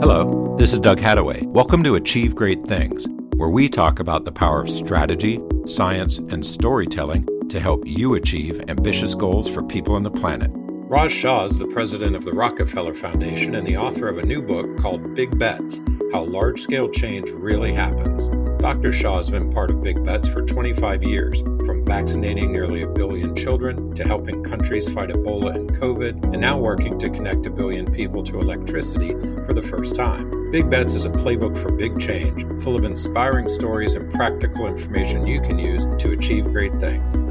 Hello, this is Doug Hattaway. Welcome to Achieve Great Things, where we talk about the power of strategy, science, and storytelling to help you achieve ambitious goals for people on the planet. Raj Shah is the president of the Rockefeller Foundation and the author of a new book called Big Bets How Large Scale Change Really Happens. Dr. Shah has been part of Big Bets for 25 years, from vaccinating nearly a billion children to helping countries fight Ebola and COVID, and now working to connect a billion people to electricity for the first time. Big Bets is a playbook for big change, full of inspiring stories and practical information you can use to achieve great things.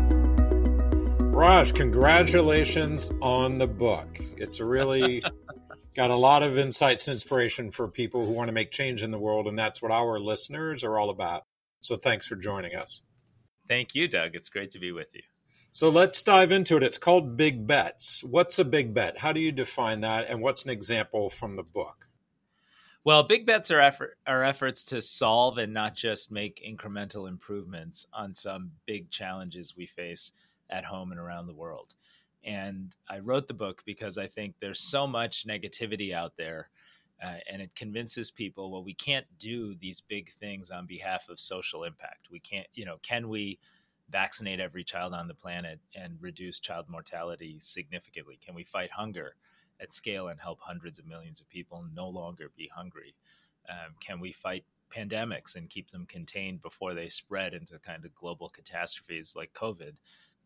Raj, congratulations on the book. It's really got a lot of insights and inspiration for people who want to make change in the world, and that's what our listeners are all about. So thanks for joining us. Thank you, Doug. It's great to be with you. So let's dive into it. It's called Big Bets. What's a big bet? How do you define that? And what's an example from the book? Well, big bets are effort are efforts to solve and not just make incremental improvements on some big challenges we face at home and around the world. And I wrote the book because I think there's so much negativity out there. Uh, and it convinces people, well, we can't do these big things on behalf of social impact. We can't, you know, can we vaccinate every child on the planet and reduce child mortality significantly? Can we fight hunger at scale and help hundreds of millions of people no longer be hungry? Um, can we fight pandemics and keep them contained before they spread into kind of global catastrophes like COVID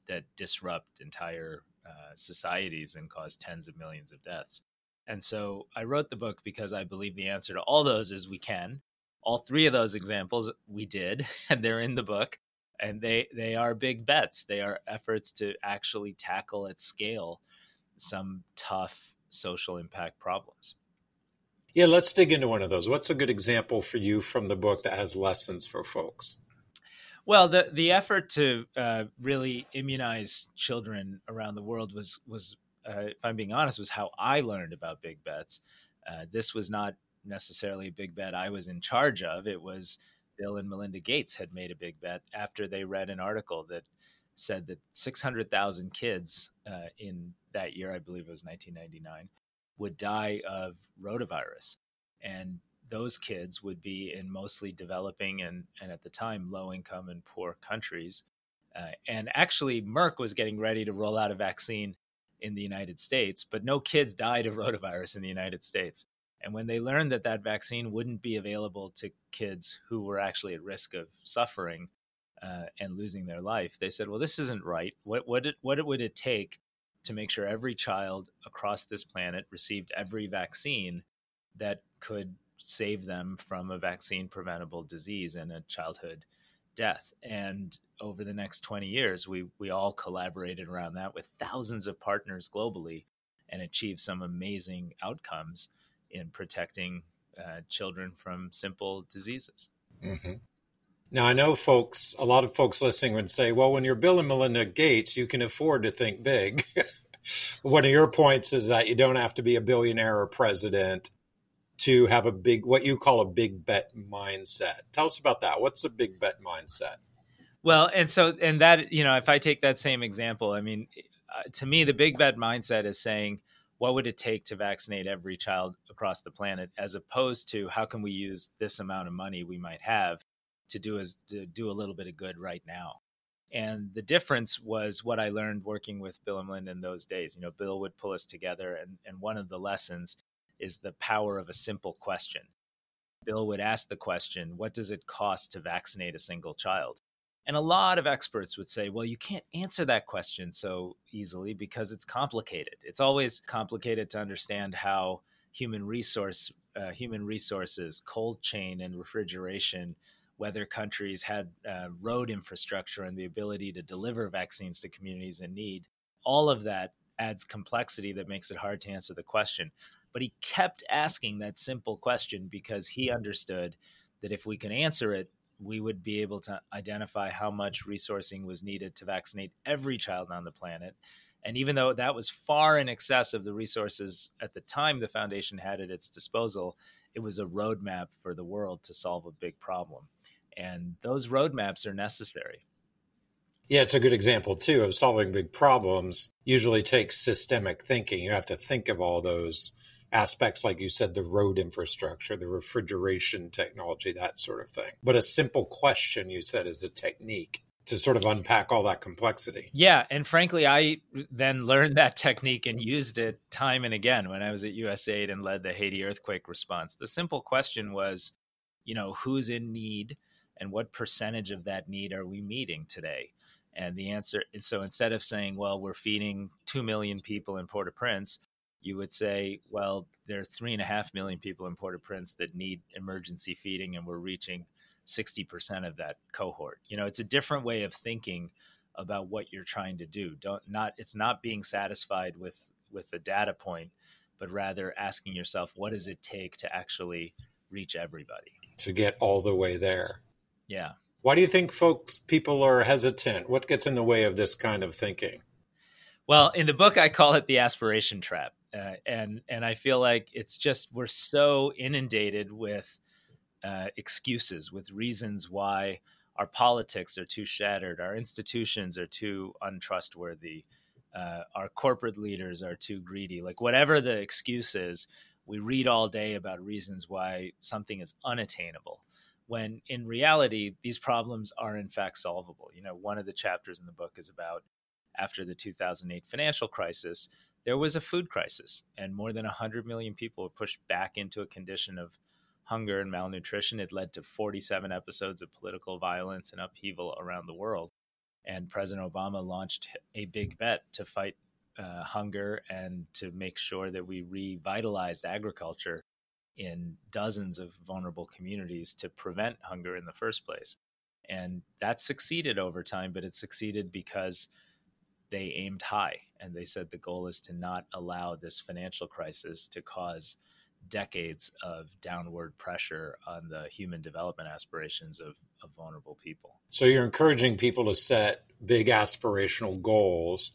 that disrupt entire uh, societies and cause tens of millions of deaths. And so I wrote the book because I believe the answer to all those is we can. All three of those examples we did, and they're in the book. And they, they are big bets. They are efforts to actually tackle at scale some tough social impact problems. Yeah, let's dig into one of those. What's a good example for you from the book that has lessons for folks? Well, the the effort to uh, really immunize children around the world was was, uh, if I'm being honest, was how I learned about big bets. Uh, this was not necessarily a big bet I was in charge of. It was Bill and Melinda Gates had made a big bet after they read an article that said that 600,000 kids uh, in that year, I believe it was 1999, would die of rotavirus. And those kids would be in mostly developing and, and at the time low income and poor countries. Uh, and actually, Merck was getting ready to roll out a vaccine in the United States, but no kids died of rotavirus in the United States. And when they learned that that vaccine wouldn't be available to kids who were actually at risk of suffering uh, and losing their life, they said, "Well, this isn't right. What what it, what would it take to make sure every child across this planet received every vaccine that could save them from a vaccine preventable disease and a childhood death. And over the next 20 years, we, we all collaborated around that with thousands of partners globally and achieved some amazing outcomes in protecting uh, children from simple diseases. Mm-hmm. Now, I know folks, a lot of folks listening would say, well, when you're Bill and Melinda Gates, you can afford to think big. One of your points is that you don't have to be a billionaire or president to have a big, what you call a big bet mindset. Tell us about that. What's a big bet mindset? Well, and so, and that, you know, if I take that same example, I mean, uh, to me, the big bet mindset is saying, what would it take to vaccinate every child across the planet, as opposed to how can we use this amount of money we might have to do as to do a little bit of good right now. And the difference was what I learned working with Bill and Melinda in those days. You know, Bill would pull us together, and, and one of the lessons is the power of a simple question. Bill would ask the question, What does it cost to vaccinate a single child? And a lot of experts would say, well, you can't answer that question so easily because it's complicated. It's always complicated to understand how human resource, uh, human resources, cold chain, and refrigeration, whether countries had uh, road infrastructure and the ability to deliver vaccines to communities in need. All of that adds complexity that makes it hard to answer the question. But he kept asking that simple question because he understood that if we can answer it, we would be able to identify how much resourcing was needed to vaccinate every child on the planet. And even though that was far in excess of the resources at the time the foundation had at its disposal, it was a roadmap for the world to solve a big problem. And those roadmaps are necessary. Yeah, it's a good example too of solving big problems. Usually takes systemic thinking. You have to think of all those aspects, like you said, the road infrastructure, the refrigeration technology, that sort of thing. But a simple question, you said, is a technique to sort of unpack all that complexity. Yeah. And frankly, I then learned that technique and used it time and again when I was at USAID and led the Haiti earthquake response. The simple question was, you know, who's in need and what percentage of that need are we meeting today? And the answer so instead of saying, well, we're feeding 2 million people in Port au Prince, you would say, well, there are three and a half million people in Port au Prince that need emergency feeding, and we're reaching 60% of that cohort. You know, it's a different way of thinking about what you're trying to do. Don't not it's not being satisfied with with a data point, but rather asking yourself, what does it take to actually reach everybody? To get all the way there. Yeah. Why do you think folks people are hesitant? What gets in the way of this kind of thinking? Well, in the book I call it the aspiration trap. Uh, and and I feel like it's just we're so inundated with uh, excuses, with reasons why our politics are too shattered, our institutions are too untrustworthy, uh, our corporate leaders are too greedy. Like whatever the excuse is, we read all day about reasons why something is unattainable. When in reality, these problems are in fact solvable. You know, one of the chapters in the book is about after the 2008 financial crisis, there was a food crisis, and more than 100 million people were pushed back into a condition of hunger and malnutrition. It led to 47 episodes of political violence and upheaval around the world. And President Obama launched a big bet to fight uh, hunger and to make sure that we revitalized agriculture in dozens of vulnerable communities to prevent hunger in the first place. And that succeeded over time, but it succeeded because they aimed high and they said the goal is to not allow this financial crisis to cause decades of downward pressure on the human development aspirations of, of vulnerable people. So you're encouraging people to set big aspirational goals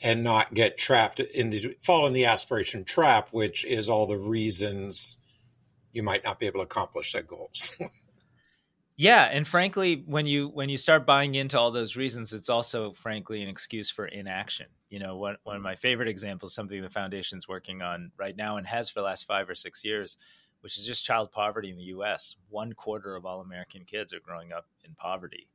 and not get trapped in the fall in the aspiration trap, which is all the reasons you might not be able to accomplish that goals. Yeah, and frankly, when you when you start buying into all those reasons, it's also frankly an excuse for inaction. You know, one one of my favorite examples, something the foundation's working on right now and has for the last five or six years, which is just child poverty in the U.S. One quarter of all American kids are growing up in poverty,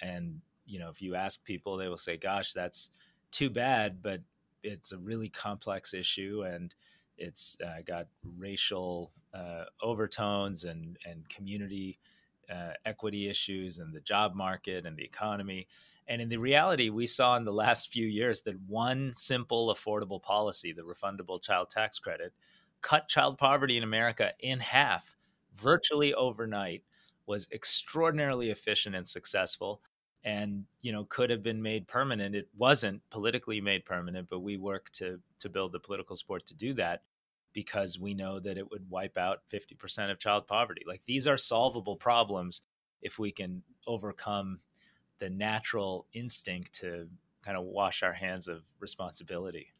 and you know, if you ask people, they will say, "Gosh, that's too bad," but it's a really complex issue and it's uh, got racial uh, overtones and and community uh, equity issues and the job market and the economy. And in the reality, we saw in the last few years that one simple, affordable policy, the refundable child tax credit, cut child poverty in America in half virtually overnight, was extraordinarily efficient and successful and you know could have been made permanent it wasn't politically made permanent but we worked to to build the political support to do that because we know that it would wipe out 50% of child poverty. Like these are solvable problems if we can overcome the natural instinct to kind of wash our hands of responsibility.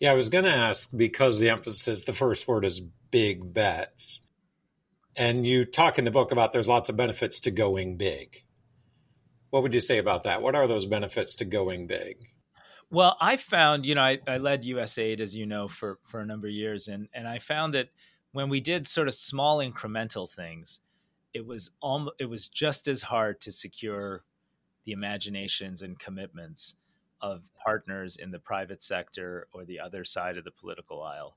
Yeah, I was going to ask because the emphasis, the first word is big bets. And you talk in the book about there's lots of benefits to going big. What would you say about that? What are those benefits to going big? Well, I found, you know, I, I led USAID, as you know, for, for a number of years. And, and I found that when we did sort of small incremental things, it was almost, it was just as hard to secure the imaginations and commitments of partners in the private sector or the other side of the political aisle.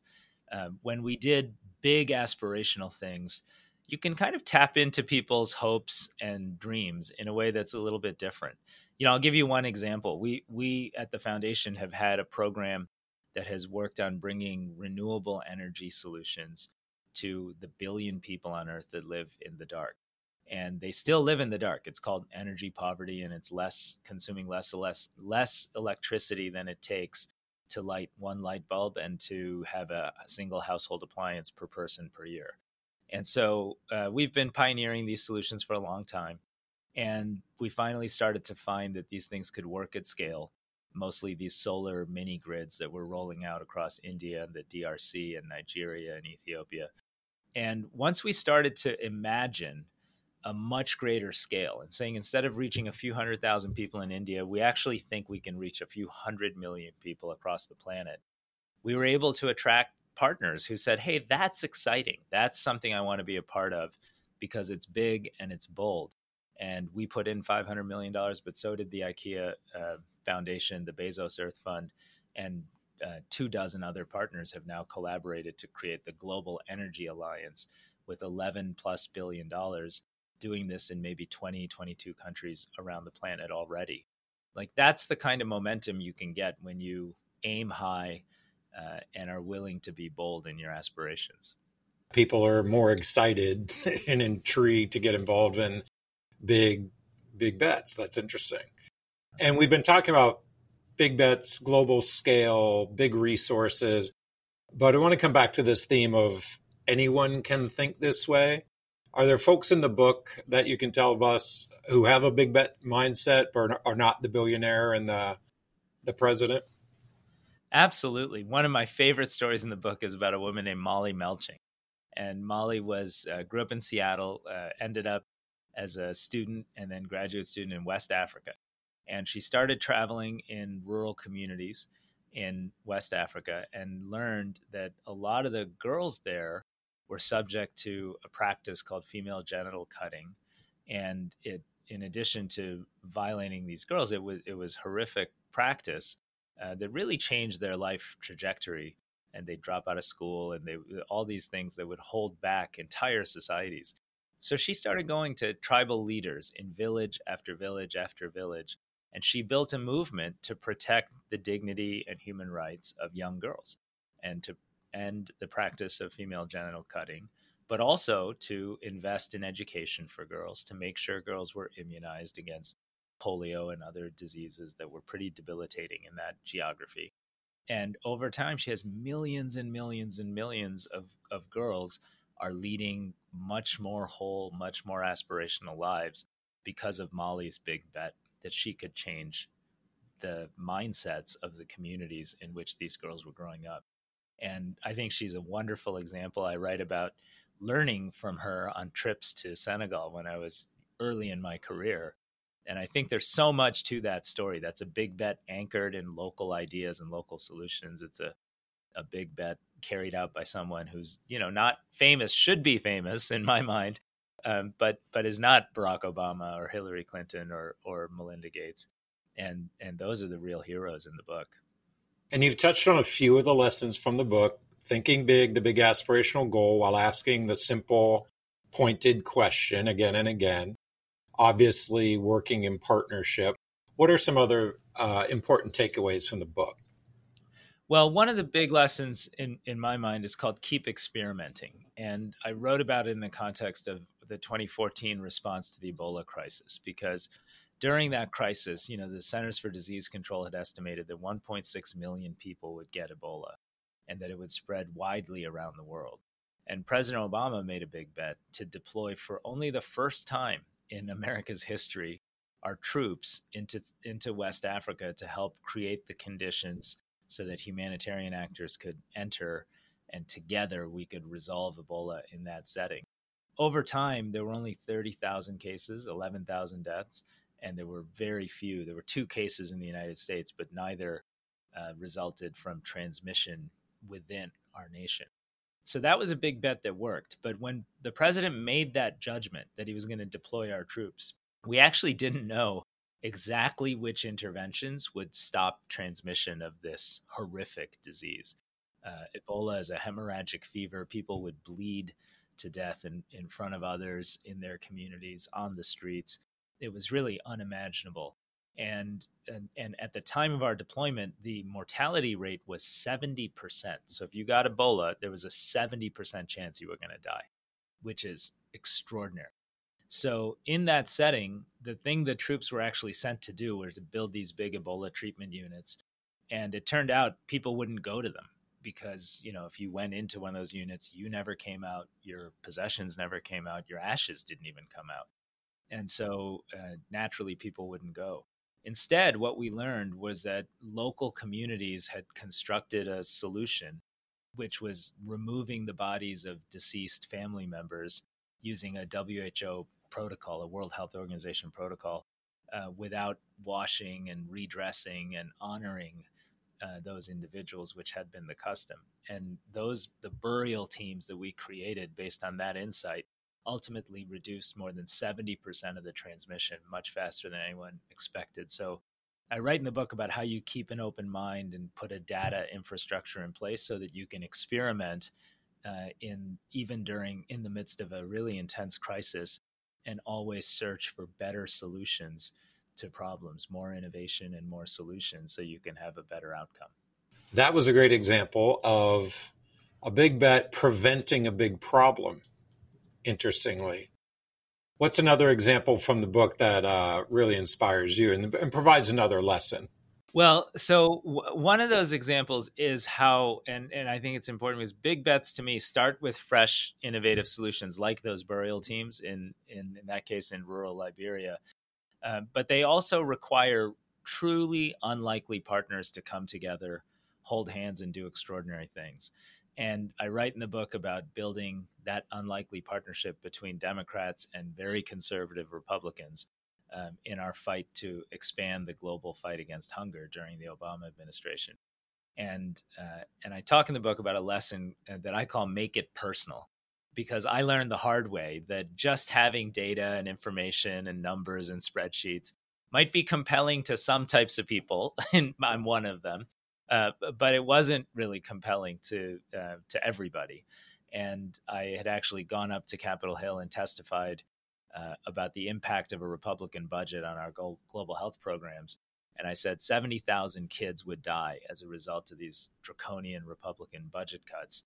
Um, when we did big aspirational things, you can kind of tap into people's hopes and dreams in a way that's a little bit different you know, I'll give you one example. We we at the foundation have had a program that has worked on bringing renewable energy solutions to the billion people on earth that live in the dark. And they still live in the dark. It's called energy poverty and it's less consuming less less less electricity than it takes to light one light bulb and to have a, a single household appliance per person per year. And so uh, we've been pioneering these solutions for a long time and we finally started to find that these things could work at scale, mostly these solar mini grids that were rolling out across India and the DRC and Nigeria and Ethiopia. And once we started to imagine a much greater scale and saying instead of reaching a few hundred thousand people in India, we actually think we can reach a few hundred million people across the planet. We were able to attract partners who said, Hey, that's exciting. That's something I want to be a part of because it's big and it's bold. And we put in $500 million, but so did the IKEA uh, Foundation, the Bezos Earth Fund, and uh, two dozen other partners have now collaborated to create the Global Energy Alliance with 11 plus billion dollars doing this in maybe 20, 22 countries around the planet already. Like that's the kind of momentum you can get when you aim high uh, and are willing to be bold in your aspirations. People are more excited and intrigued to get involved in big, big bets. That's interesting. And we've been talking about big bets, global scale, big resources. But I want to come back to this theme of anyone can think this way. Are there folks in the book that you can tell us who have a big bet mindset but are not the billionaire and the the president? Absolutely. One of my favorite stories in the book is about a woman named Molly Melching. And Molly was uh, grew up in Seattle, uh, ended up as a student and then graduate student in West Africa. And she started traveling in rural communities in West Africa and learned that a lot of the girls there were subject to a practice called female genital cutting, and it, in addition to violating these girls, it was it was horrific practice uh, that really changed their life trajectory. And they drop out of school, and they all these things that would hold back entire societies. So she started going to tribal leaders in village after village after village, and she built a movement to protect the dignity and human rights of young girls and to end the practice of female genital cutting, but also to invest in education for girls to make sure girls were immunized against polio and other diseases that were pretty debilitating in that geography. And over time, she has millions and millions and millions of, of girls are leading much more whole, much more aspirational lives because of Molly's big bet that she could change the mindsets of the communities in which these girls were growing up. And I think she's a wonderful example. I write about learning from her on trips to Senegal when I was early in my career. And I think there's so much to that story. That's a big bet anchored in local ideas and local solutions. It's a, a big bet carried out by someone who's, you know, not famous, should be famous in my mind, um, but but is not Barack Obama or Hillary Clinton or or Melinda Gates. And and those are the real heroes in the book. And you've touched on a few of the lessons from the book thinking big, the big aspirational goal, while asking the simple, pointed question again and again. Obviously, working in partnership. What are some other uh, important takeaways from the book? Well, one of the big lessons in, in my mind is called keep experimenting. And I wrote about it in the context of the 2014 response to the Ebola crisis because during that crisis, you know, the Centers for Disease Control had estimated that 1.6 million people would get Ebola and that it would spread widely around the world. And President Obama made a big bet to deploy for only the first time in America's history our troops into into West Africa to help create the conditions so that humanitarian actors could enter and together we could resolve Ebola in that setting. Over time, there were only 30,000 cases, 11,000 deaths, and there were very few. There were two cases in the United States, but neither uh, resulted from transmission within our nation. So that was a big bet that worked. But when the president made that judgment that he was going to deploy our troops, we actually didn't know exactly which interventions would stop transmission of this horrific disease. Uh, Ebola is a hemorrhagic fever. People would bleed to death in, in front of others in their communities, on the streets it was really unimaginable. And, and and at the time of our deployment, the mortality rate was 70%. So if you got Ebola, there was a 70% chance you were going to die, which is extraordinary. So in that setting, the thing the troops were actually sent to do was to build these big Ebola treatment units. And it turned out people wouldn't go to them because, you know, if you went into one of those units, you never came out, your possessions never came out, your ashes didn't even come out and so uh, naturally people wouldn't go. Instead, what we learned was that local communities had constructed a solution, which was removing the bodies of deceased family members using a WHO protocol, a World Health Organization protocol, uh, without washing and redressing and honoring uh, those individuals, which had been the custom. And those, the burial teams that we created based on that insight, ultimately reduced more than 70% of the transmission much faster than anyone expected. So I write in the book about how you keep an open mind and put a data infrastructure in place so that you can experiment uh, in even during in the midst of a really intense crisis and always search for better solutions to problems, more innovation and more solutions so you can have a better outcome. That was a great example of a big bet preventing a big problem, interestingly. What's another example from the book that uh, really inspires you and, and provides another lesson? Well, so w- one of those examples is how, and, and I think it's important because big bets to me start with fresh, innovative solutions like those burial teams in, in, in that case in rural Liberia. Uh, but they also require truly unlikely partners to come together, hold hands, and do extraordinary things. And I write in the book about building that unlikely partnership between Democrats and very conservative Republicans um, in our fight to expand the global fight against hunger during the Obama administration. And uh, and I talk in the book about a lesson uh, that I call "Make It Personal," because I learned the hard way that just having data and information and numbers and spreadsheets might be compelling to some types of people, and I'm one of them. Uh, but it wasn't really compelling to uh, to everybody. And I had actually gone up to Capitol Hill and testified uh, about the impact of a Republican budget on our global health programs. And I said 70,000 kids would die as a result of these draconian Republican budget cuts.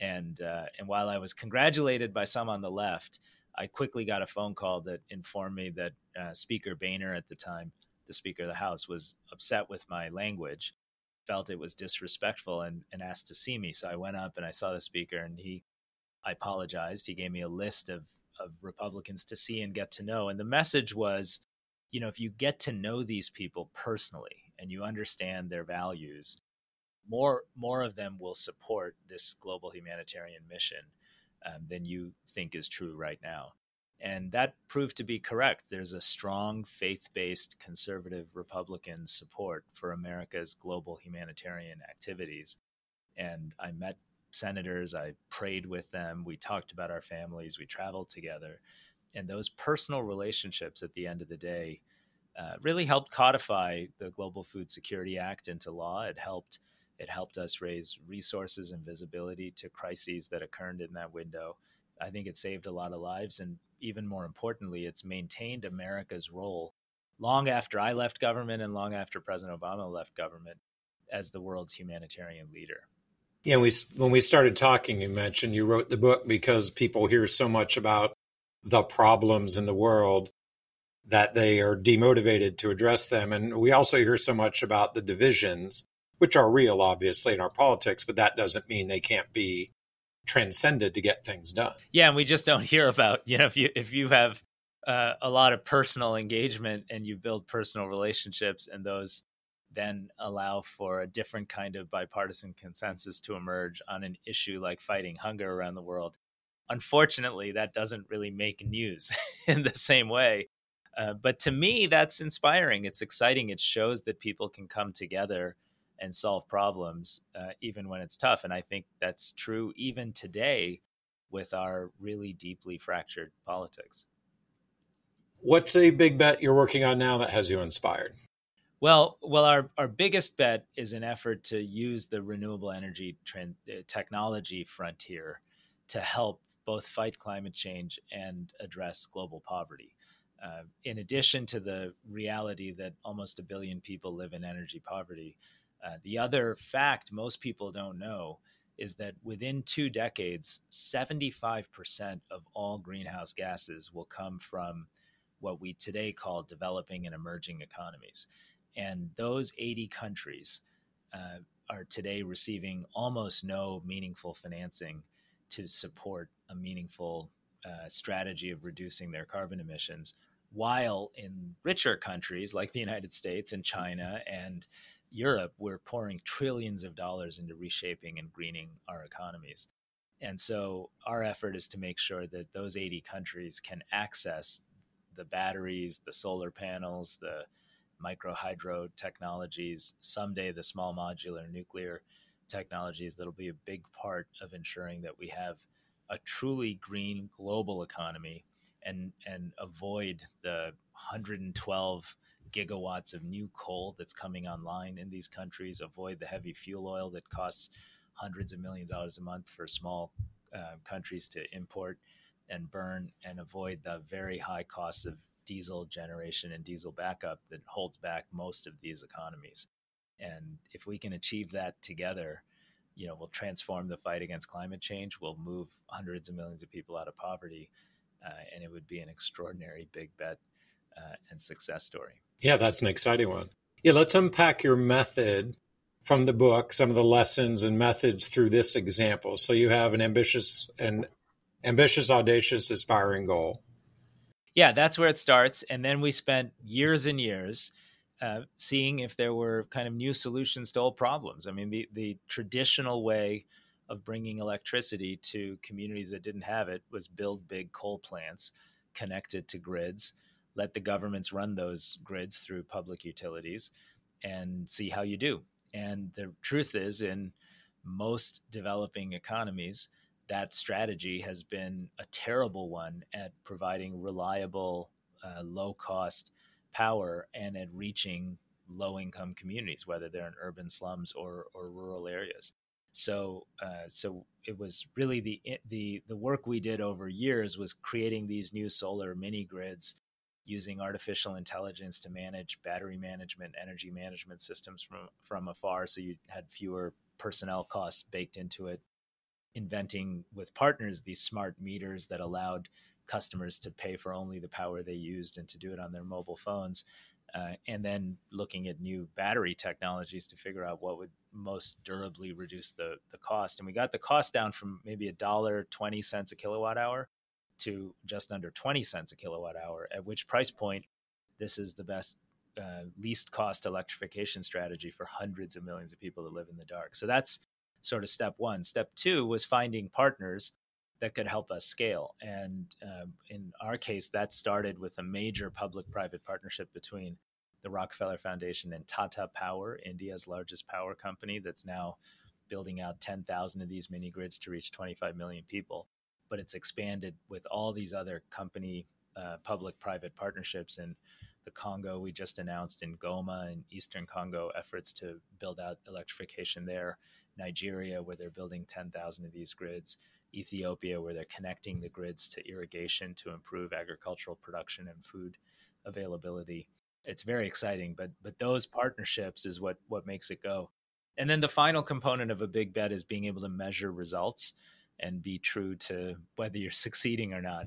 And, uh, and while I was congratulated by some on the left, I quickly got a phone call that informed me that uh, Speaker Boehner at the time, the Speaker of the House, was upset with my language, felt it was disrespectful, and, and asked to see me. So I went up and I saw the Speaker, and he, I apologized. He gave me a list of of Republicans to see and get to know. And the message was, you know, if you get to know these people personally and you understand their values, more more of them will support this global humanitarian mission um, than you think is true right now. And that proved to be correct. There's a strong faith based conservative Republican support for America's global humanitarian activities. And I met senators. I prayed with them. We talked about our families. We traveled together. And those personal relationships at the end of the day uh, really helped codify the Global Food Security Act into law. It helped it helped us raise resources and visibility to crises that occurred in that window. I think it saved a lot of lives, and even more importantly, it's maintained America's role long after I left government and long after President Obama left government as the world's humanitarian leader. Yeah, we when we started talking, you mentioned you wrote the book because people hear so much about the problems in the world that they are demotivated to address them, and we also hear so much about the divisions, which are real, obviously, in our politics, but that doesn't mean they can't be transcended to get things done. Yeah, and we just don't hear about you know if you if you have uh, a lot of personal engagement and you build personal relationships and those then allow for a different kind of bipartisan consensus to emerge on an issue like fighting hunger around the world. Unfortunately, that doesn't really make news in the same way. Uh, but to me, that's inspiring. It's exciting. It shows that people can come together and solve problems uh, even when it's tough. And I think that's true even today with our really deeply fractured politics. What's a big bet you're working on now that has you inspired? Well, well, our, our biggest bet is an effort to use the renewable energy trend, uh, technology frontier to help both fight climate change and address global poverty. Uh, in addition to the reality that almost a billion people live in energy poverty, uh, the other fact most people don't know is that within two decades, 75% of all greenhouse gases will come from what we today call developing and emerging economies. And those 80 countries uh, are today receiving almost no meaningful financing to support a meaningful uh, strategy of reducing their carbon emissions. While in richer countries like the United States and China and Europe, we're pouring trillions of dollars into reshaping and greening our economies. And so our effort is to make sure that those 80 countries can access the batteries, the solar panels, the micro hydro technologies, someday the small modular nuclear technologies that'll be a big part of ensuring that we have a truly green global economy and and avoid the 112 gigawatts of new coal that's coming online in these countries avoid the heavy fuel oil that costs hundreds of million dollars a month for small uh, countries to import and burn and avoid the very high costs of diesel generation and diesel backup that holds back most of these economies. And if we can achieve that together, you know, we'll transform the fight against climate change. We'll move hundreds of millions of people out of poverty, uh, and it would be an extraordinary big bet uh, and success story. Yeah, that's an exciting one. Yeah, let's unpack your method from the book, some of the lessons and methods through this example. So you have an ambitious and ambitious, audacious, aspiring goal. Yeah, that's where it starts. And then we spent years and years uh, seeing if there were kind of new solutions to old problems. I mean, the, the traditional way of bringing electricity to communities that didn't have it was build big coal plants connected to grids, let the governments run those grids through public utilities, and see how you do. And the truth is, in most developing economies, that strategy has been a terrible one at providing reliable, uh, low cost power and at reaching low income communities, whether they're in urban slums or, or rural areas. So, uh, so it was really the the the work we did over years was creating these new solar mini grids, using artificial intelligence to manage battery management, energy management systems from from afar, so you had fewer personnel costs baked into it, inventing with partners these smart meters that allowed customers to pay for only the power they used and to do it on their mobile phones. Uh, and then looking at new battery technologies to figure out what would most durably reduce the, the cost. And we got the cost down from maybe a dollar twenty cents a kilowatt hour to just under 20 cents a kilowatt hour, at which price point this is the best, uh, least cost electrification strategy for hundreds of millions of people that live in the dark. So that's sort of step one. Step two was finding partners that could help us scale. And uh, in our case, that started with a major public private partnership between the Rockefeller Foundation and Tata Power, India's largest power company, that's now building out 10,000 of these mini grids to reach 25 million people. But it's expanded with all these other company uh, public private partnerships. In the Congo, we just announced in Goma in Eastern Congo efforts to build out electrification there. Nigeria, where they're building 10,000 of these grids, Ethiopia, where they're connecting the grids to irrigation to improve agricultural production and food availability. It's very exciting, but but those partnerships is what what makes it go. And then the final component of a big bet is being able to measure results and be true to whether you're succeeding or not.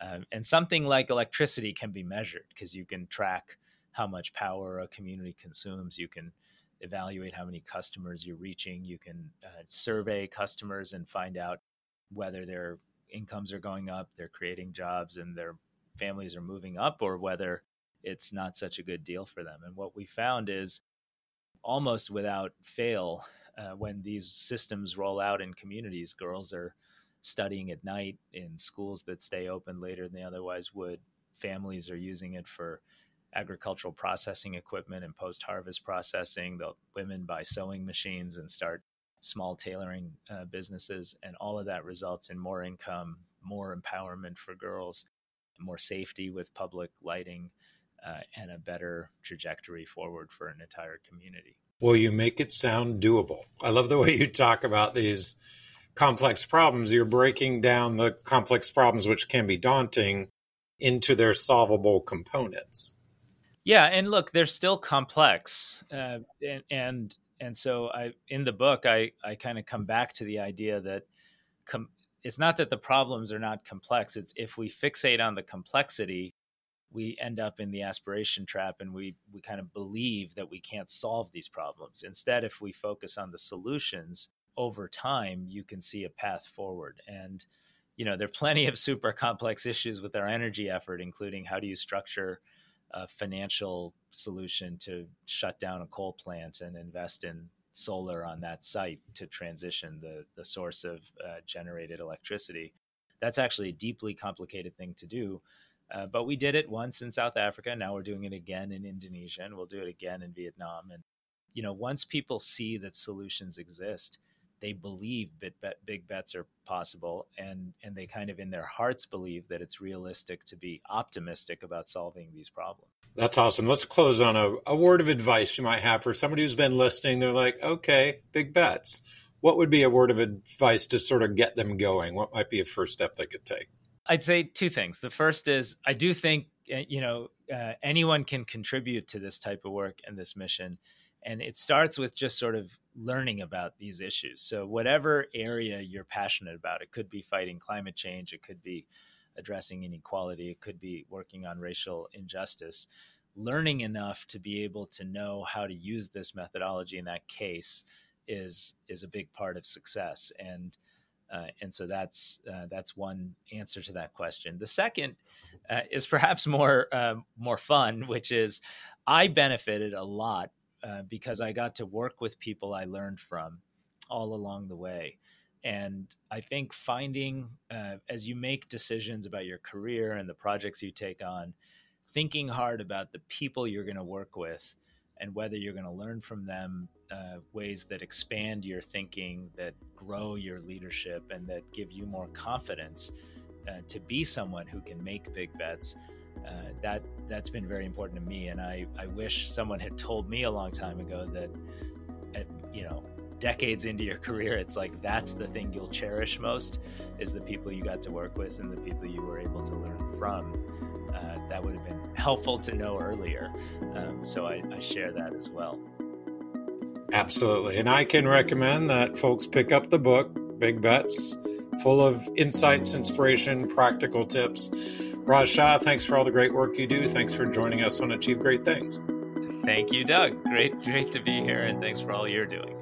Um, and something like electricity can be measured because you can track how much power a community consumes. You can evaluate how many customers you're reaching. You can uh, survey customers and find out whether their incomes are going up, they're creating jobs, and their families are moving up, or whether it's not such a good deal for them. And what we found is almost without fail, uh, when these systems roll out in communities, girls are studying at night in schools that stay open later than they otherwise would. Families are using it for agricultural processing equipment and post harvest processing. The women buy sewing machines and start small tailoring uh, businesses. And all of that results in more income, more empowerment for girls, more safety with public lighting, uh, and a better trajectory forward for an entire community. Well, you make it sound doable. I love the way you talk about these complex problems. You're breaking down the complex problems, which can be daunting, into their solvable components. Yeah, and look, they're still complex, uh, and, and and so I in the book I I kind of come back to the idea that com- it's not that the problems are not complex. It's if we fixate on the complexity, we end up in the aspiration trap, and we we kind of believe that we can't solve these problems. Instead, if we focus on the solutions over time, you can see a path forward and you know there are plenty of super complex issues with our energy effort including how do you structure a financial solution to shut down a coal plant and invest in solar on that site to transition the, the source of uh, generated electricity. That's actually a deeply complicated thing to do. Uh, but we did it once in South Africa. Now we're doing it again in Indonesia, and we'll do it again in Vietnam. And you know, once people see that solutions exist, they believe that bet, big bets are possible, and and they kind of in their hearts believe that it's realistic to be optimistic about solving these problems. That's awesome. Let's close on a, a word of advice you might have for somebody who's been listening. They're like, okay, big bets. What would be a word of advice to sort of get them going? What might be a first step they could take? I'd say two things. The first is I do think uh, you know uh, anyone can contribute to this type of work and this mission, and it starts with just sort of learning about these issues. So whatever area you're passionate about, it could be fighting climate change, it could be addressing inequality, it could be working on racial injustice. Learning enough to be able to know how to use this methodology in that case is is a big part of success and uh, and so that's uh, that's one answer to that question. The second uh, is perhaps more uh, more fun, which is I benefited a lot uh, because I got to work with people I learned from all along the way. And I think finding uh, as you make decisions about your career and the projects you take on, thinking hard about the people you're going to work with and whether you're going to learn from them uh, ways that expand your thinking, that grow your leadership, and that give you more confidence uh, to be someone who can make big bets. Uh, that that's been very important to me, and I, I wish someone had told me a long time ago that, at, you know, decades into your career, it's like that's the thing you'll cherish most is the people you got to work with and the people you were able to learn from uh, that would have been helpful to know earlier. Um, so I, I share that as well. Absolutely. And I can recommend that folks pick up the book, Big Bets, full of insights, inspiration, practical tips. Raj Shah, thanks for all the great work you do. Thanks for joining us on Achieve Great Things. Thank you, Doug. Great, great to be here, and thanks for all you're doing.